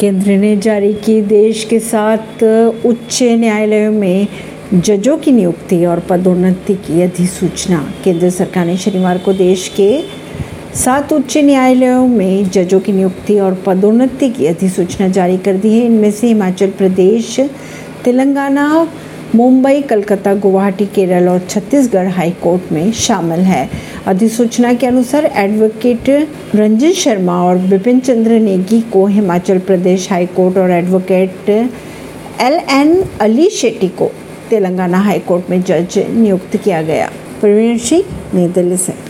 केंद्र ने जारी की देश के सात उच्च न्यायालयों में जजों की नियुक्ति और पदोन्नति की अधिसूचना। केंद्र सरकार ने शनिवार को देश के सात उच्च न्यायालयों में जजों की नियुक्ति और पदोन्नति की अधिसूचना जारी कर दी है। इनमें से हिमाचल प्रदेश, तेलंगाना, मुंबई, कलकत्ता, गुवाहाटी, केरल और छत्तीसगढ़ हाई कोर्ट में शामिल है। अधिसूचना के अनुसार एडवोकेट रंजन शर्मा और बिपिन चंद्र नेगी को हिमाचल प्रदेश हाईकोर्ट और advocate L N Ali Shetty को तेलंगाना हाईकोर्ट में जज नियुक्त किया गया। प्रवीण सिंह, नई दिल्ली से।